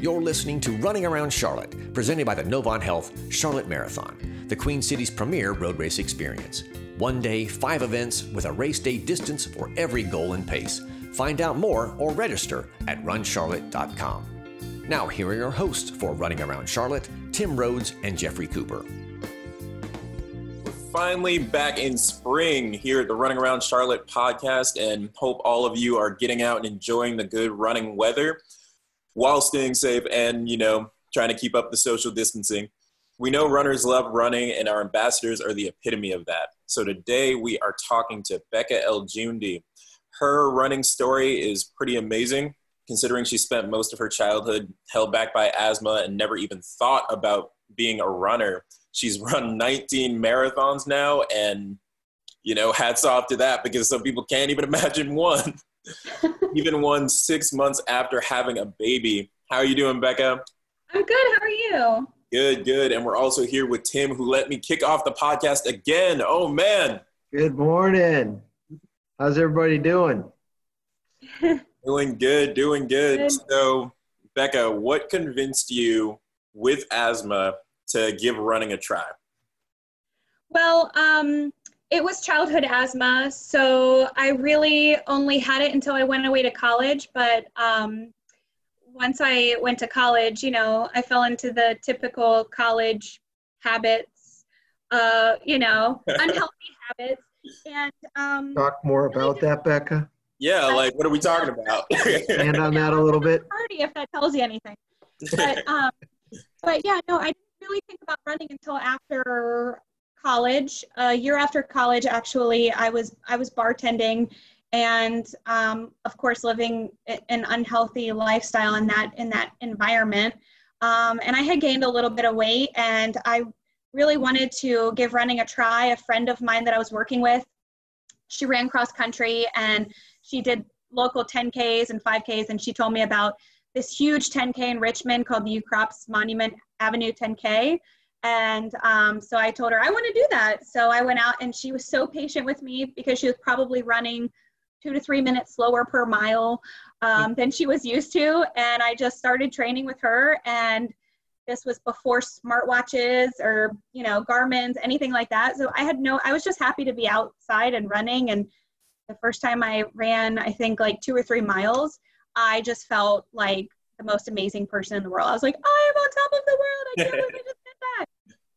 You're listening to Running Around Charlotte, presented by the Novant Health Charlotte Marathon, the Queen City's premier road race experience. One day, five events with a race day distance for every goal and pace. Find out more or register at runcharlotte.com. Now, here are your hosts for Running Around Charlotte Tim Rhodes and Jeffrey Cooper. We're finally back in spring here at the Running Around Charlotte podcast, and hope all of you are getting out and enjoying the good running weather while staying safe and, you know, trying to keep up the social distancing. We know runners love running, and our ambassadors are the epitome of that. So today we are talking to Bekah El Jundi. Her running story is pretty amazing, considering she spent most of her childhood held back by asthma and never even thought about being a runner. She's run 19 marathons now, and you know, hats off to that because some people can't even imagine one. even one six months after having a baby. How are you doing, Bekah? I'm good. How are you? Good, good. And we're also here with Tim, who let me kick off the podcast again. Oh, man. Good morning. How's everybody doing? doing good, doing good. good. So, Bekah, what convinced you with asthma to give running a try? Well, um, it was childhood asthma, so I really only had it until I went away to college. But um, once I went to college, you know, I fell into the typical college habits, uh, you know, unhealthy habits. And um, talk more about that, Bekah. Yeah, like what are we talking about? Stand on that a little bit. Party, if that tells you anything. But um, but yeah, no, I didn't really think about running until after college. A year after college, actually, I was I was bartending, and um, of course, living an unhealthy lifestyle in that in that environment. Um, and I had gained a little bit of weight, and I really wanted to give running a try. A friend of mine that I was working with, she ran cross country, and she did local 10Ks and 5Ks, and she told me about this huge 10K in Richmond called the Ukrop's Monument Avenue 10K and um, so I told her, I want to do that. So I went out and she was so patient with me because she was probably running two to three minutes slower per mile um, than she was used to. And I just started training with her. And this was before smartwatches or, you know, Garmin's, anything like that. So I had no, I was just happy to be outside and running. And the first time I ran, I think like two or three miles, I just felt like the most amazing person in the world. I was like, I am on top of the world. I can't believe I just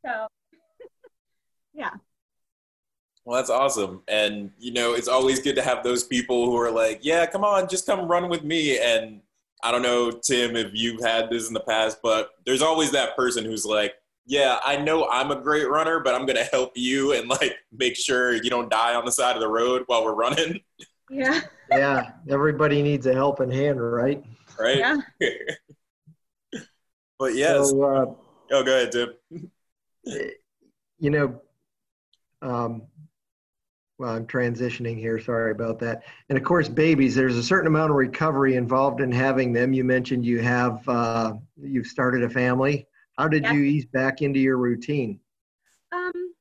so, yeah. Well, that's awesome. And, you know, it's always good to have those people who are like, yeah, come on, just come run with me. And I don't know, Tim, if you've had this in the past, but there's always that person who's like, yeah, I know I'm a great runner, but I'm going to help you and like make sure you don't die on the side of the road while we're running. Yeah. yeah. Everybody needs a helping hand, right? Right. Yeah. but yes. So, uh, oh, go ahead, Tim you know, um, well, I'm transitioning here. Sorry about that. And of course, babies. There's a certain amount of recovery involved in having them. You mentioned you have uh, you've started a family. How did you ease back into your routine? Um,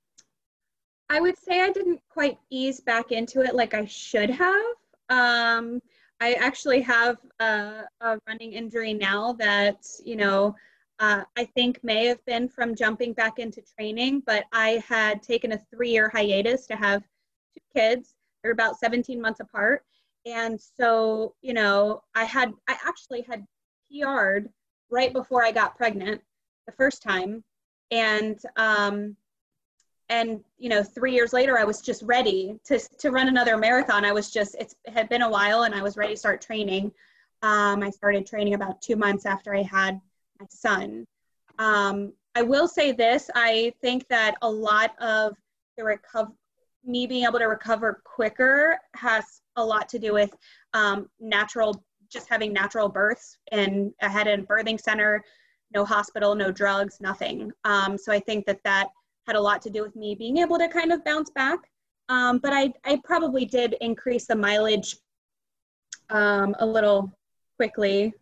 I would say I didn't quite ease back into it like I should have. Um, I actually have a, a running injury now that you know uh, I think may have been from jumping back into training, but I had taken a three year hiatus to have two kids. They're about 17 months apart. And so, you know, I had, I actually had PR'd right before I got pregnant the first time. And, um, and you know three years later i was just ready to, to run another marathon i was just it had been a while and i was ready to start training um, i started training about two months after i had my son. Um, I will say this I think that a lot of the recover, me being able to recover quicker has a lot to do with um, natural, just having natural births and I had a birthing center, no hospital, no drugs, nothing. Um, so I think that that had a lot to do with me being able to kind of bounce back. Um, but I, I probably did increase the mileage um, a little quickly,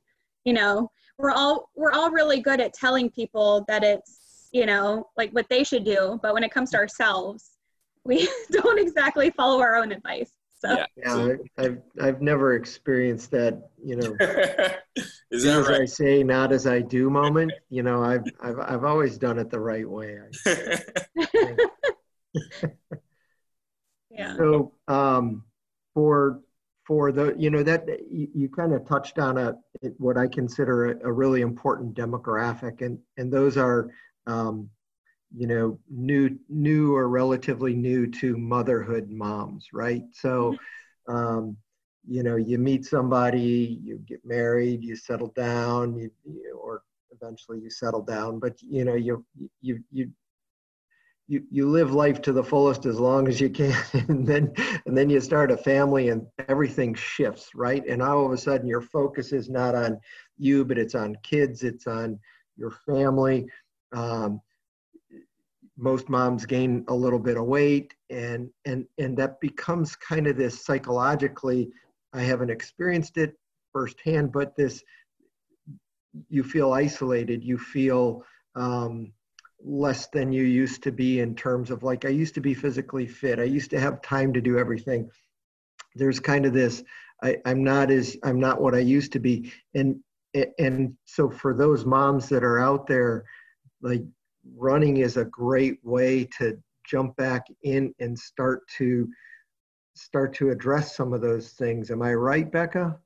you know, we're all we're all really good at telling people that it's you know like what they should do but when it comes to ourselves we don't exactly follow our own advice so yeah, yeah I've, I've never experienced that you know Is Do that as right? I say, not as I do moment. You know, I've, I've, I've always done it the right way. Yeah. So um, for for the you know that you, you kind of touched on a what I consider a, a really important demographic, and and those are um, you know new new or relatively new to motherhood moms, right? So um, you know you meet somebody, you get married, you settle down, you, you or eventually you settle down, but you know you you you you, you live life to the fullest as long as you can and then and then you start a family and everything shifts right? And all of a sudden your focus is not on you but it's on kids it's on your family. Um, most moms gain a little bit of weight and and and that becomes kind of this psychologically i haven't experienced it firsthand but this you feel isolated you feel um, less than you used to be in terms of like I used to be physically fit. I used to have time to do everything. There's kind of this I, I'm not as I'm not what I used to be. And and so for those moms that are out there, like running is a great way to jump back in and start to start to address some of those things. Am I right, Bekah?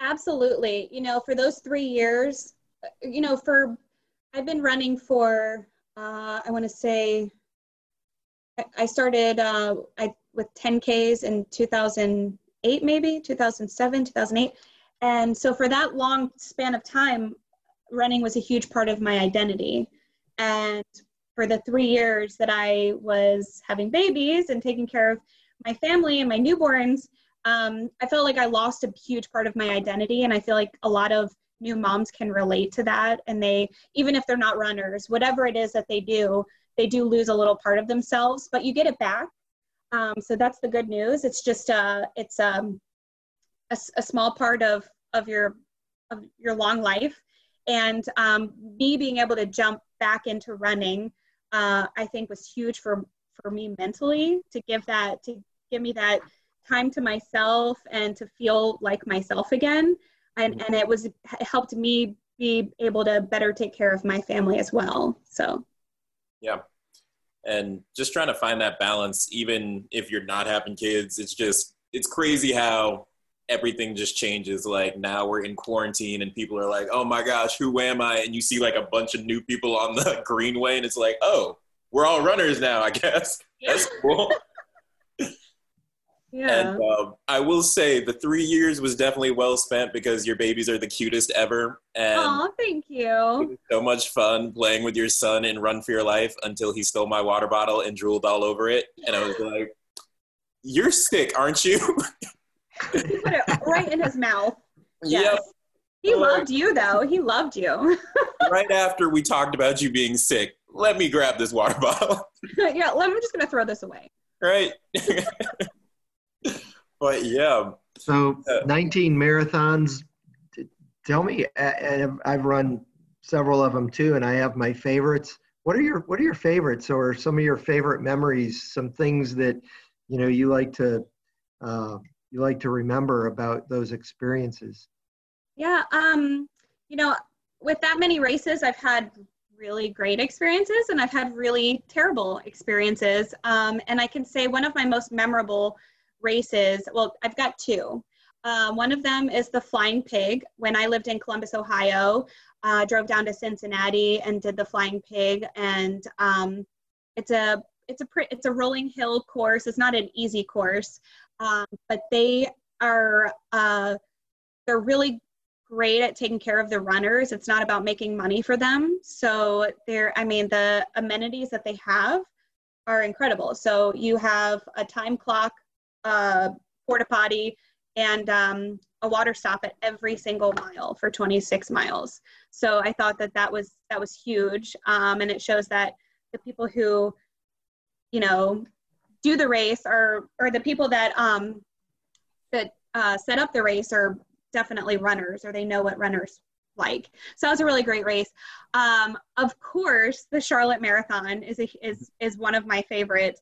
Absolutely. You know, for those three years, you know, for I've been running for uh, I want to say I started uh, I, with 10Ks in 2008, maybe 2007, 2008. And so for that long span of time, running was a huge part of my identity. And for the three years that I was having babies and taking care of my family and my newborns, um, I felt like I lost a huge part of my identity. And I feel like a lot of new moms can relate to that. And they even if they're not runners whatever it is that they do they do lose a little part of themselves but you get it back. Um, so that's the good news. It's just uh, it's um, a, a small part of of your of your long life. And um, me being able to jump back into running uh, i think was huge for for me mentally to give that to give me that time to myself and to feel like myself again and and it was it helped me be able to better take care of my family as well so. Yeah. And just trying to find that balance even if you're not having kids it's just it's crazy how everything just changes. Like now we're in quarantine and people are like oh my gosh who am i? And you see like a bunch of new people on the greenway and it's like oh we're all runners now i guess. Yeah. that's cool yeah. And um, I will say the three years was definitely well spent because your babies are the cutest ever. And oh, thank you. so much fun playing with your son in Run for Your Life until he stole my water bottle and drooled all over it. And I was like, You're sick, aren't you? he put it right in his mouth. Yes. Yep. He loved you, though. He loved you. right after we talked about you being sick, let me grab this water bottle. yeah, I'm just going to throw this away. Right. but yeah. So 19 marathons. Tell me, and I've run several of them too, and I have my favorites. What are your What are your favorites, or some of your favorite memories? Some things that you know you like to uh, you like to remember about those experiences. Yeah, um, you know, with that many races, I've had really great experiences and I've had really terrible experiences. Um, and I can say one of my most memorable races, well, I've got two. Uh, one of them is the Flying Pig. When I lived in Columbus, Ohio, uh, drove down to Cincinnati and did the Flying Pig, and um, it's a it's a it's a rolling hill course. It's not an easy course, um, but they are uh, they're really great at taking care of the runners. It's not about making money for them. So they're I mean the amenities that they have are incredible. So you have a time clock, uh, porta potty and um, a water stop at every single mile for 26 miles. So I thought that that was that was huge, um, and it shows that the people who, you know, do the race are or the people that um, that uh, set up the race are definitely runners or they know what runners like. So that was a really great race. Um, of course, the Charlotte Marathon is a, is is one of my favorites.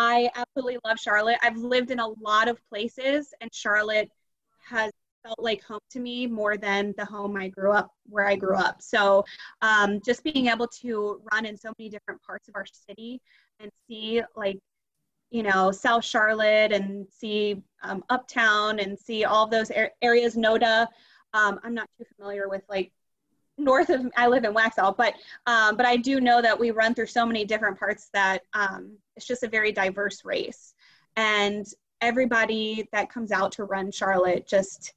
I absolutely love Charlotte. I've lived in a lot of places, and Charlotte has felt like home to me more than the home I grew up where I grew up. So um, just being able to run in so many different parts of our city and see like you know South Charlotte and see um, Uptown and see all those areas. NoDa. Um, I'm not too familiar with like north of I live in Waxhaw, but um, but I do know that we run through so many different parts that um, it's just a very diverse race, and everybody that comes out to run Charlotte just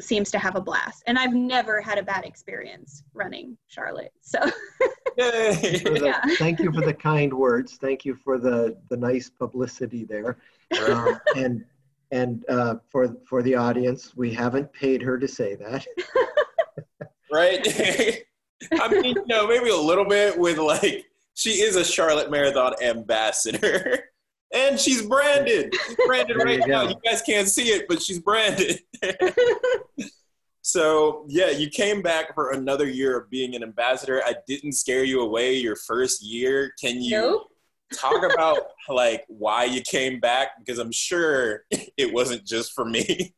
seems to have a blast. And I've never had a bad experience running Charlotte. So the, yeah. thank you for the kind words. Thank you for the the nice publicity there. Um, and and uh, for for the audience, we haven't paid her to say that. right? I mean, you know, maybe a little bit with like she is a Charlotte Marathon ambassador. And she's branded. She's branded right you now. You guys can't see it, but she's branded. so yeah, you came back for another year of being an ambassador. I didn't scare you away your first year. Can you nope. talk about like why you came back? Because I'm sure it wasn't just for me.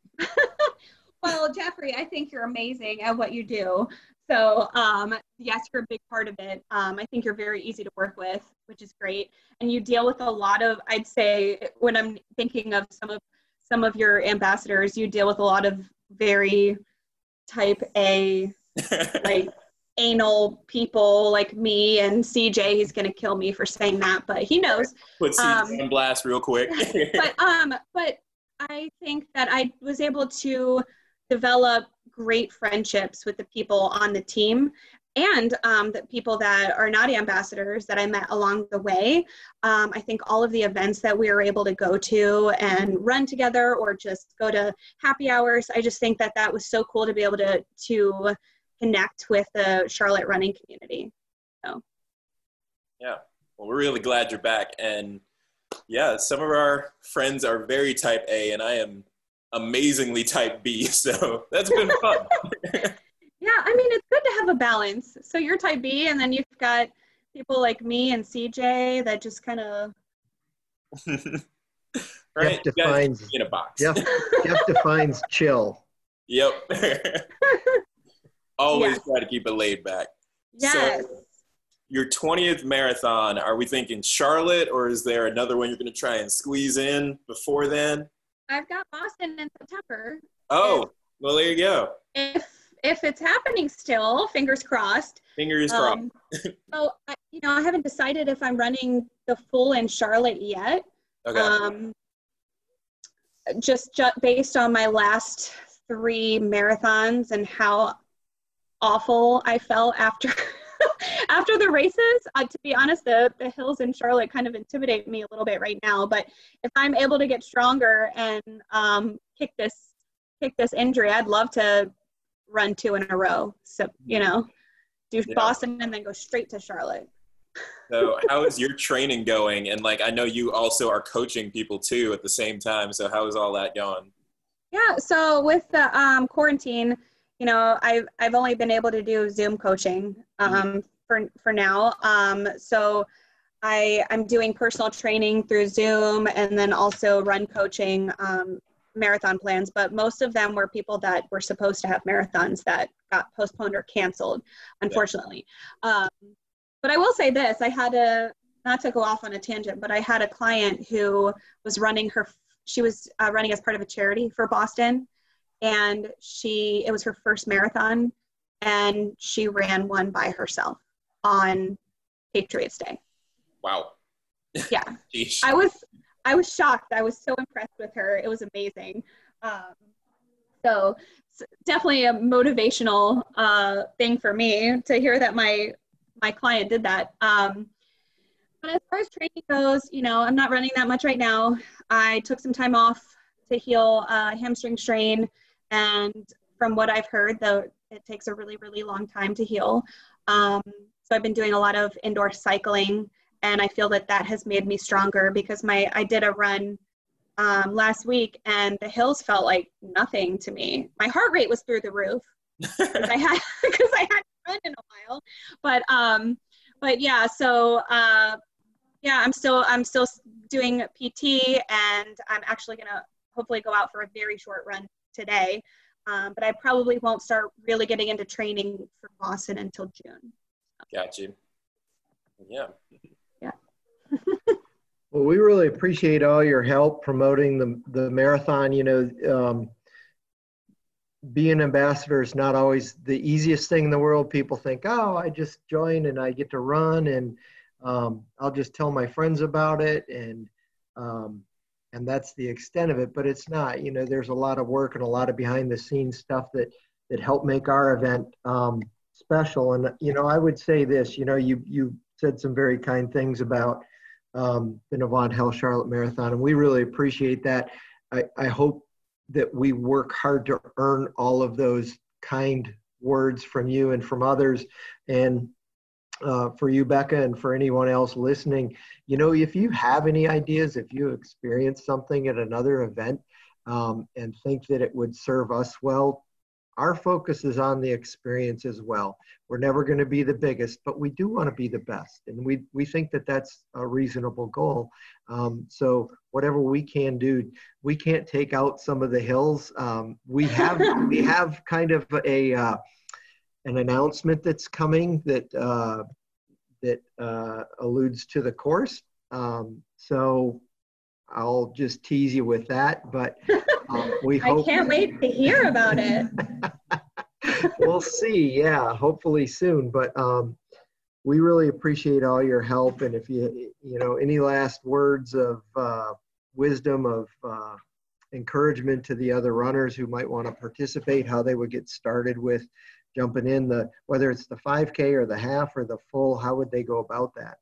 Well, Jeffrey, I think you're amazing at what you do. So, um, yes, you're a big part of it. Um, I think you're very easy to work with, which is great. And you deal with a lot of, I'd say, when I'm thinking of some of some of your ambassadors, you deal with a lot of very type A, like anal people like me and CJ. He's gonna kill me for saying that, but he knows. Put CJ um, on blast real quick. but um, but I think that I was able to develop great friendships with the people on the team and um, the people that are not ambassadors that I met along the way. Um, I think all of the events that we were able to go to and run together or just go to happy hours, I just think that that was so cool to be able to, to connect with the Charlotte running community. So. Yeah, well, we're really glad you're back. And yeah, some of our friends are very type A, and I am amazingly type B. So that's been fun. yeah, I mean, it's good to have a balance. So you're type B, and then you've got people like me and CJ that just kind of. right? Jeff defines in a box. Jeff, Jeff defines chill. Yep. Always yes. try to keep it laid back. Yes. So, your 20th marathon, are we thinking Charlotte or is there another one you're going to try and squeeze in before then? I've got Boston in September. Oh, if, well, there you go. If if it's happening still, fingers crossed. Fingers um, crossed. so, I, you know, I haven't decided if I'm running the full in Charlotte yet. Okay. Um, just, just based on my last three marathons and how awful I felt after after the races, uh, to be honest, the, the hills in Charlotte kind of intimidate me a little bit right now. But if I'm able to get stronger and um, kick this kick this injury, I'd love to run two in a row. So you know, do yeah. Boston and then go straight to Charlotte. so how is your training going? And like I know you also are coaching people too at the same time. So how is all that going? Yeah. So with the um, quarantine, you know, I've I've only been able to do Zoom coaching mm-hmm. um. For for now. Um, so I I'm doing personal training through Zoom and then also run coaching um, marathon plans. But most of them were people that were supposed to have marathons that got postponed or canceled, unfortunately. Yeah. Um, but I will say this: I had a not to go off on a tangent, but I had a client who was running her. She was uh, running as part of a charity for Boston and she it was her first marathon and she ran one by herself on Patriots Day. Wow. Yeah. I was I was shocked. I was so impressed with her. It was amazing. Um, so definitely a motivational uh, thing for me to hear that my my client did that. Um, but as far as training goes, you know, I'm not running that much right now. I took some time off to heal a hamstring strain and from what I've heard, though, it takes a really, really long time to heal. Um, so I've been doing a lot of indoor cycling, and I feel that that has made me stronger because my I did a run um, last week, and the hills felt like nothing to me. My heart rate was through the roof because I had because I hadn't run in a while. But um, but yeah, so uh, yeah, I'm still I'm still doing PT, and I'm actually gonna hopefully go out for a very short run today. Um, but I probably won't start really getting into training for Boston until June. Got you. Yeah. Yeah. well, we really appreciate all your help promoting the the marathon. You know, um, being an ambassador is not always the easiest thing in the world. People think, oh, I just joined and I get to run and um, I'll just tell my friends about it and um, and that's the extent of it. But it's not. You know, there's a lot of work and a lot of behind the scenes stuff that that help make our event um, special. And you know, I would say this. You know, you you said some very kind things about um, the Novant Health Charlotte Marathon, and we really appreciate that. I, I hope that we work hard to earn all of those kind words from you and from others. And uh, for you, Bekah, and for anyone else listening, you know, if you have any ideas, if you experience something at another event um, and think that it would serve us well, our focus is on the experience as well. We're never going to be the biggest, but we do want to be the best, and we we think that that's a reasonable goal. Um, so whatever we can do, we can't take out some of the hills. Um, we have we have kind of a uh, an announcement that's coming that uh, that uh, alludes to the course. Um, so I'll just tease you with that, but um, we hope. I can't wait to hear about it. we'll see. Yeah, hopefully soon. But um, we really appreciate all your help, and if you you know any last words of uh, wisdom of uh, encouragement to the other runners who might want to participate, how they would get started with jumping in the whether it's the 5K or the half or the full, how would they go about that?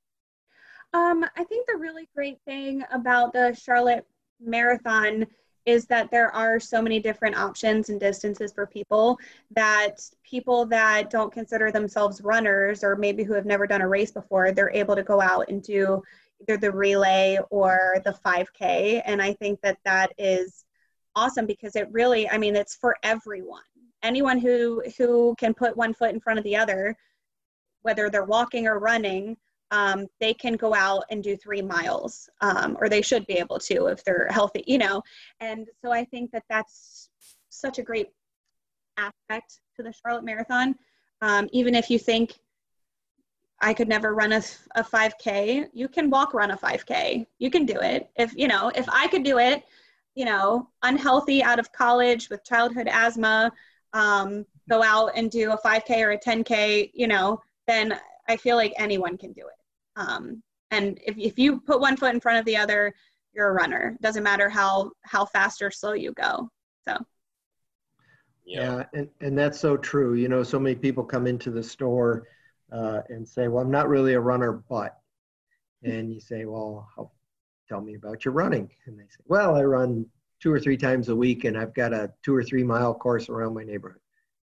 Um, I think the really great thing about the Charlotte Marathon is that there are so many different options and distances for people that people that don't consider themselves runners or maybe who have never done a race before, they're able to go out and do either the relay or the 5K. And I think that that is awesome because it really, I mean, it's for everyone. Anyone who who can put one foot in front of the other, whether they're walking or running, um, they can go out and do three miles, um, or they should be able to if they're healthy, you know. And so I think that that's such a great aspect to the Charlotte Marathon. Um, even if you think I could never run a, a 5K, you can walk run a 5K. You can do it. If you know, if I could do it, you know, unhealthy out of college with childhood asthma, um, go out and do a 5K or a 10K, you know, then I feel like anyone can do it. Um, and if, if you put one foot in front of the other, you're a runner. It doesn't matter how how fast or slow you go. So. Yeah, yeah and, and that's so true. You know, so many people come into the store uh, and say, "Well, I'm not really a runner, but," and you say, "Well, how, tell me about your running." And they say, "Well, I run two or three times a week, and I've got a two or three mile course around my neighborhood."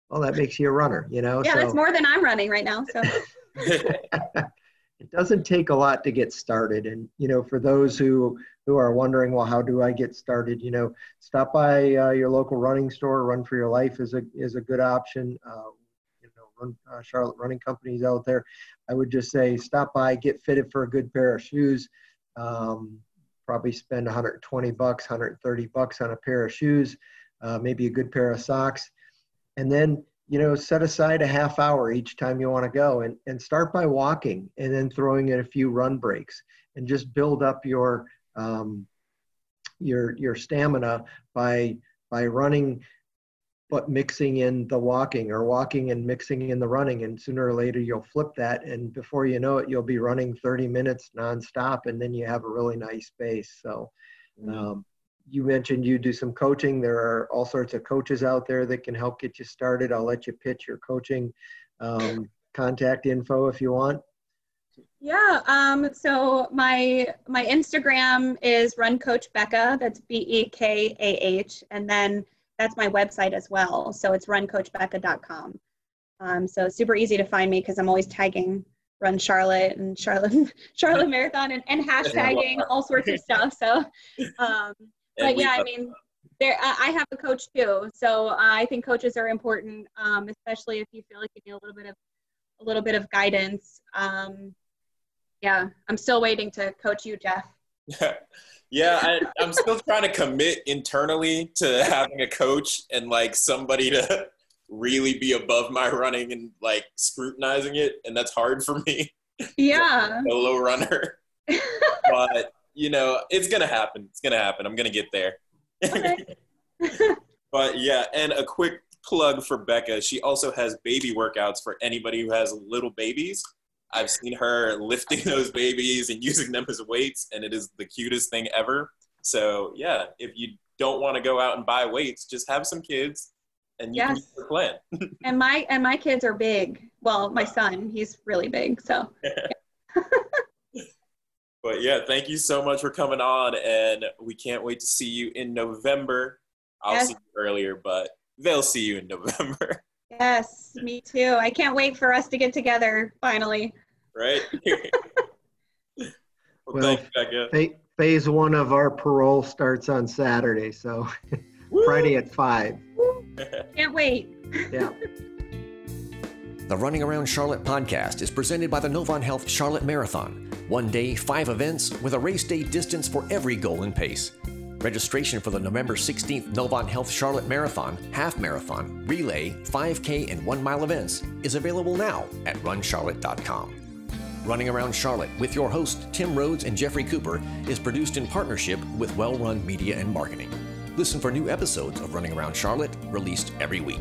Well, that makes you a runner, you know. Yeah, so. that's more than I'm running right now. So. it doesn't take a lot to get started. And you know for those who who are wondering well how do i get started? You know stop by uh, your local running store run for your life is a is a good option. Uh, you know run, uh, charlotte running companies out there. I would just say stop by get fitted for a good pair of shoes. Um, probably spend 120 bucks 130 bucks on a pair of shoes uh, maybe a good pair of socks. And then you know, set aside a half hour each time you want to go and, and start by walking and then throwing in a few run breaks and just build up your um, your your stamina by by running but mixing in the walking or walking and mixing in the running and sooner or later you'll flip that and before you know it you'll be running 30 minutes nonstop and then you have a really nice pace so mm-hmm. um, you mentioned you do some coaching. There are all sorts of coaches out there that can help get you started. I'll let you pitch your coaching um, contact info if you want. Yeah. Um, so my my Instagram is Run Coach Bekah. That's B E K A H, and then that's my website as well. So it's runcoachbekah.com. Um, so super easy to find me because I'm always tagging Run Charlotte and Charlotte Charlotte Marathon and, and hashtagging all sorts of stuff. So um, but yeah, I mean, there I have a coach too, so uh, I think coaches are important, um, especially if you feel like you need a little bit of a little bit of guidance. Um, yeah, I'm still waiting to coach you, Jeff. yeah, I, I'm still trying to commit internally to having a coach and like somebody to really be above my running and like scrutinizing it, and that's hard for me. Yeah. Solo runner, but you know, it's gonna happen. It's gonna happen. I'm gonna get there. but yeah, and a quick plug for Bekah. She also has baby workouts for anybody who has little babies. I've seen her lifting those babies and using them as weights, and it is the cutest thing ever. So yeah, if you don't want to go out and buy weights, just have some kids, and you yes. can plan. and my and my kids are big. Well, my son, he's really big. So. Yeah. But yeah, thank you so much for coming on, and we can't wait to see you in November. I'll yes. see you earlier, but they'll see you in November. Yes, me too. I can't wait for us to get together finally. Right. well, well phase one of our parole starts on Saturday, so Friday at five. Can't wait. Yeah. The Running Around Charlotte podcast is presented by the Novant Health Charlotte Marathon. One day, five events with a race day distance for every goal and pace. Registration for the November 16th Novant Health Charlotte Marathon, Half Marathon, Relay, 5K, and 1 mile events is available now at runcharlotte.com. Running Around Charlotte with your hosts Tim Rhodes and Jeffrey Cooper is produced in partnership with Well Run Media and Marketing. Listen for new episodes of Running Around Charlotte released every week.